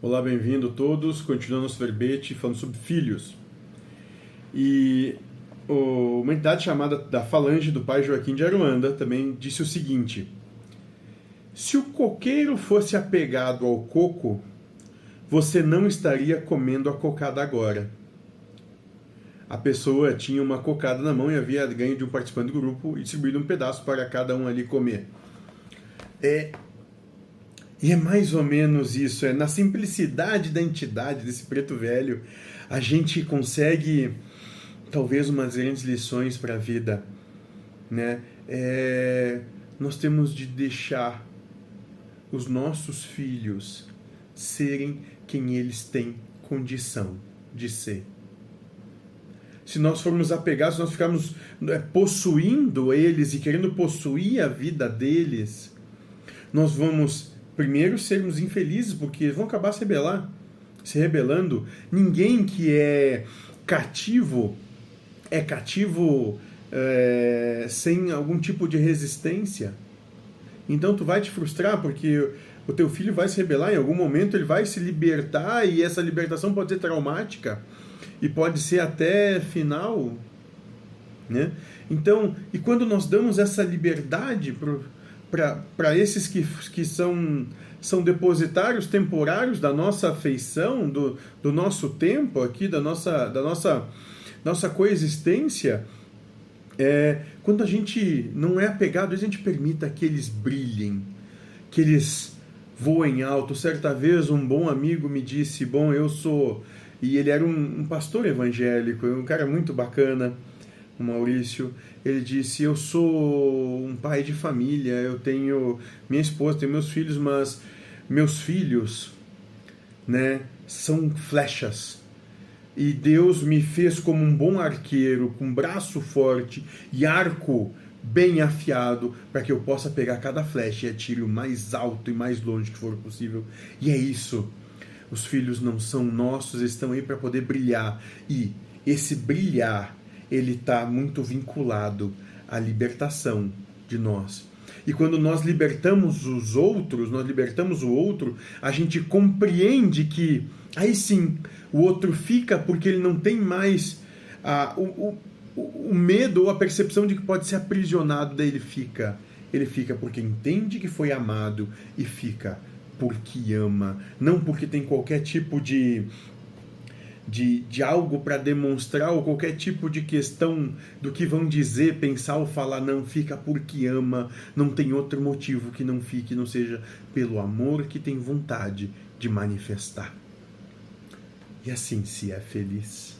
Olá, bem-vindo todos. Continuando nosso verbete falando sobre filhos. E uma entidade chamada da Falange do pai Joaquim de Aruanda também disse o seguinte: Se o coqueiro fosse apegado ao coco, você não estaria comendo a cocada agora. A pessoa tinha uma cocada na mão e havia ganho de um participante do grupo e distribuído um pedaço para cada um ali comer. É, e é mais ou menos isso, é na simplicidade da entidade desse preto velho, a gente consegue talvez umas grandes lições para a vida, né? É, nós temos de deixar os nossos filhos serem quem eles têm condição de ser. Se nós formos apegados, se nós ficarmos é, possuindo eles e querendo possuir a vida deles, nós vamos primeiro sermos infelizes, porque eles vão acabar se rebelar, se rebelando. Ninguém que é cativo é cativo é, sem algum tipo de resistência. Então tu vai te frustrar porque o teu filho vai se rebelar em algum momento, ele vai se libertar e essa libertação pode ser traumática e pode ser até final, né? Então, e quando nós damos essa liberdade para esses que, que são, são depositários temporários da nossa afeição, do, do nosso tempo aqui, da nossa, da nossa, nossa coexistência, é, quando a gente não é apegado, a gente permita que eles brilhem, que eles voem alto. Certa vez um bom amigo me disse, bom, eu sou... E ele era um, um pastor evangélico, um cara muito bacana o Maurício, ele disse: Eu sou um pai de família, eu tenho minha esposa, tenho meus filhos, mas meus filhos, né, são flechas. E Deus me fez como um bom arqueiro, com braço forte e arco bem afiado, para que eu possa pegar cada flecha e atire o mais alto e mais longe que for possível. E é isso. Os filhos não são nossos, estão aí para poder brilhar. E esse brilhar ele está muito vinculado à libertação de nós. E quando nós libertamos os outros, nós libertamos o outro, a gente compreende que aí sim o outro fica porque ele não tem mais a, o, o, o medo ou a percepção de que pode ser aprisionado, daí ele fica. Ele fica porque entende que foi amado e fica porque ama, não porque tem qualquer tipo de de, de algo para demonstrar ou qualquer tipo de questão do que vão dizer, pensar ou falar, não fica porque ama, não tem outro motivo que não fique, não seja pelo amor que tem vontade de manifestar. E assim se é feliz.